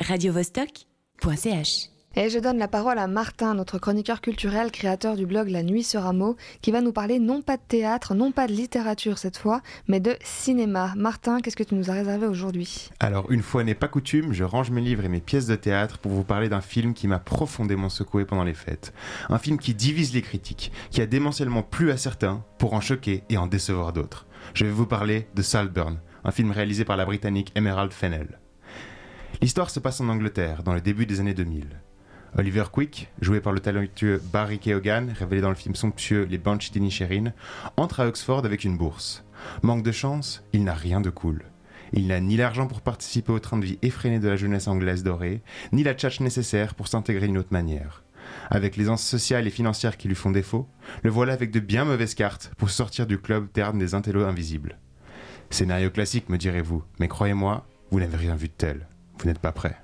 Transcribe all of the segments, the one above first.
radiovostok.ch. Et je donne la parole à Martin, notre chroniqueur culturel, créateur du blog La Nuit sera mot, qui va nous parler non pas de théâtre, non pas de littérature cette fois, mais de cinéma. Martin, qu'est-ce que tu nous as réservé aujourd'hui? Alors, une fois n'est pas coutume, je range mes livres et mes pièces de théâtre pour vous parler d'un film qui m'a profondément secoué pendant les fêtes. Un film qui divise les critiques, qui a démentiellement plu à certains pour en choquer et en décevoir d'autres. Je vais vous parler de Saltburn, un film réalisé par la britannique Emerald Fennell. L'histoire se passe en Angleterre, dans le début des années 2000. Oliver Quick, joué par le talentueux Barry Keoghan, révélé dans le film somptueux Les Banshees d'Inisherin, entre à Oxford avec une bourse. Manque de chance, il n'a rien de cool. Il n'a ni l'argent pour participer au train de vie effréné de la jeunesse anglaise dorée, ni la tchatch nécessaire pour s'intégrer d'une autre manière. Avec les anses sociales et financières qui lui font défaut, le voilà avec de bien mauvaises cartes pour sortir du club terne des intellos invisibles. Scénario classique, me direz-vous, mais croyez-moi, vous n'avez rien vu de tel. Vous n'êtes pas prêt.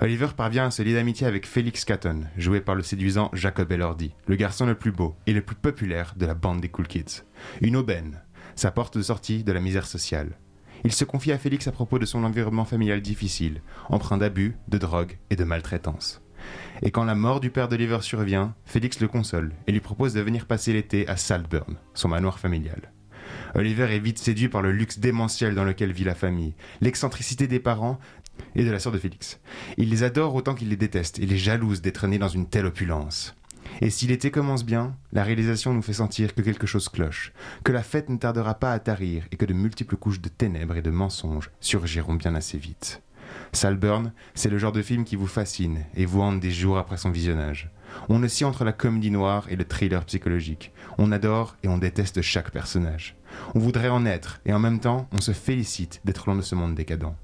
Oliver parvient à se lier d'amitié avec Félix Catton, joué par le séduisant Jacob Elordi, le garçon le plus beau et le plus populaire de la bande des Cool Kids. Une aubaine, sa porte de sortie de la misère sociale. Il se confie à Félix à propos de son environnement familial difficile, empreint d'abus, de drogue et de maltraitance. Et quand la mort du père d'Oliver survient, Félix le console et lui propose de venir passer l'été à Saltburn, son manoir familial. Oliver est vite séduit par le luxe démentiel dans lequel vit la famille, l'excentricité des parents et de la sœur de Félix. Il les adore autant qu'il les déteste et les jalouse d'être nés dans une telle opulence. Et si l'été commence bien, la réalisation nous fait sentir que quelque chose cloche, que la fête ne tardera pas à tarir et que de multiples couches de ténèbres et de mensonges surgiront bien assez vite. Salburn, c'est le genre de film qui vous fascine et vous hante des jours après son visionnage. On oscille entre la comédie noire et le thriller psychologique. On adore et on déteste chaque personnage. On voudrait en être et en même temps, on se félicite d'être loin de ce monde décadent.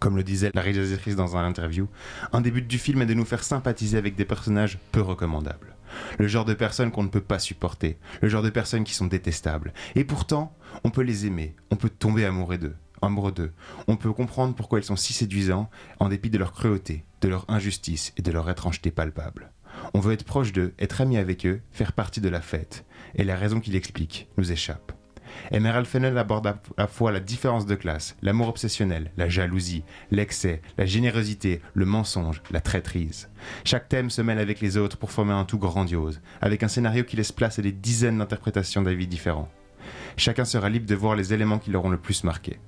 Comme le disait la réalisatrice dans un interview, un des buts du film est de nous faire sympathiser avec des personnages peu recommandables. Le genre de personnes qu'on ne peut pas supporter, le genre de personnes qui sont détestables. Et pourtant, on peut les aimer, on peut tomber amoureux d'eux. Amoureux d'eux. On peut comprendre pourquoi ils sont si séduisants en dépit de leur cruauté, de leur injustice et de leur étrangeté palpable. On veut être proche d'eux, être ami avec eux, faire partie de la fête. Et la raison qu'il explique nous échappe. Emerald Fennell aborde à la fois la différence de classe, l'amour obsessionnel, la jalousie, l'excès, la générosité, le mensonge, la traîtrise. Chaque thème se mêle avec les autres pour former un tout grandiose, avec un scénario qui laisse place à des dizaines d'interprétations d'avis différents. Chacun sera libre de voir les éléments qui l'auront le plus marqué.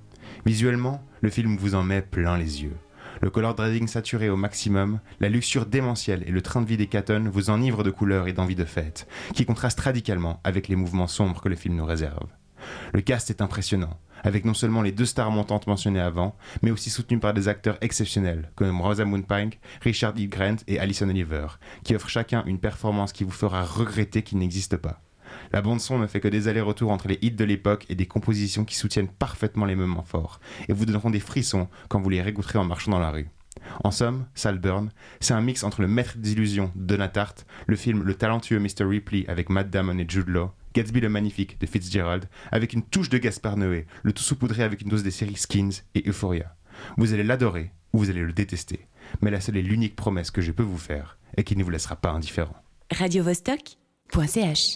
Visuellement, le film vous en met plein les yeux. Le color grading saturé au maximum, la luxure démentielle et le train de vie des Catton vous enivrent de couleurs et d'envie de fête, qui contrastent radicalement avec les mouvements sombres que le film nous réserve. Le cast est impressionnant, avec non seulement les deux stars montantes mentionnées avant, mais aussi soutenu par des acteurs exceptionnels comme Rosamund Pike, Richard E. Grant et Alison Oliver, qui offrent chacun une performance qui vous fera regretter qu'il n'existe pas. La bande-son ne fait que des allers-retours entre les hits de l'époque et des compositions qui soutiennent parfaitement les moments forts, et vous donneront des frissons quand vous les réécouterez en marchant dans la rue. En somme, Salburn, c'est un mix entre le maître d'illusion de Donatart, le film Le talentueux Mr. Ripley avec Matt Damon et Jude Law, Gatsby le magnifique de Fitzgerald, avec une touche de Gaspard Noé, le tout saupoudré avec une dose des séries Skins et Euphoria. Vous allez l'adorer ou vous allez le détester, mais la seule et l'unique promesse que je peux vous faire est qu'il ne vous laissera pas indifférent. radiovostok.ch